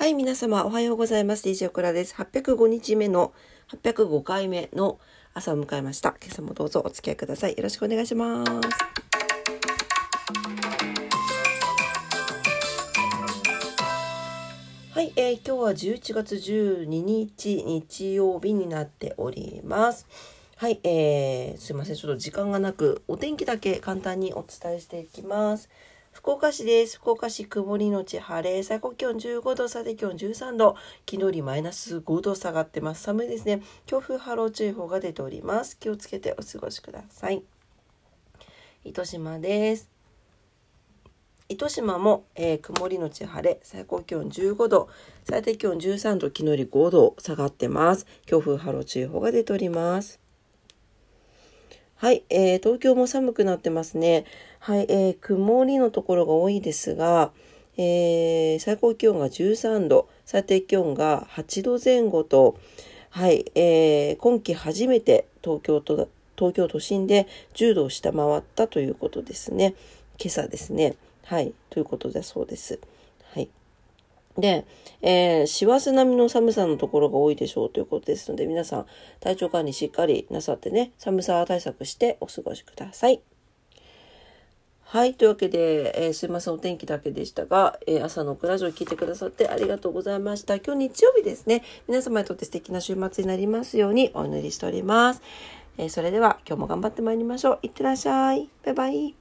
はい、皆様おはようございます。DJ オクラです。805日目の805回目の朝を迎えました。今朝もどうぞお付き合いください。よろしくお願いします。はい、えー、今日は11月12日日曜日になっております。はい、えー、すいません。ちょっと時間がなく、お天気だけ簡単にお伝えしていきます。福岡市です。福岡市曇りのち晴れ。最高気温15度、最低気温13度。昨日よりマイナス5度下がってます。寒いですね。強風波浪注意報が出ております。気をつけてお過ごしください。糸島です。糸島も、えー、曇りのち晴れ、最高気温15度、最低気温13度、昨日より5度下がってます。強風波浪注意報が出ております。はい、えー、東京も寒くなってますね。はい、えー、曇りのところが多いですが、えー、最高気温が13度、最低気温が8度前後と、はい、えー、今季初めて東京都東京都心で10度を下回ったということですね。今朝ですね。はい、ということだそうです。はい。で、えー、師走並みの寒さのところが多いでしょうということですので、皆さん体調管理しっかりなさってね、寒さ対策してお過ごしください。はい。というわけで、えー、すいません。お天気だけでしたが、えー、朝のクラジオを聞いてくださってありがとうございました。今日日曜日ですね。皆様にとって素敵な週末になりますようにお祈りしております。え、それでは今日も頑張ってまいりましょう。いってらっしゃい。バイバイ。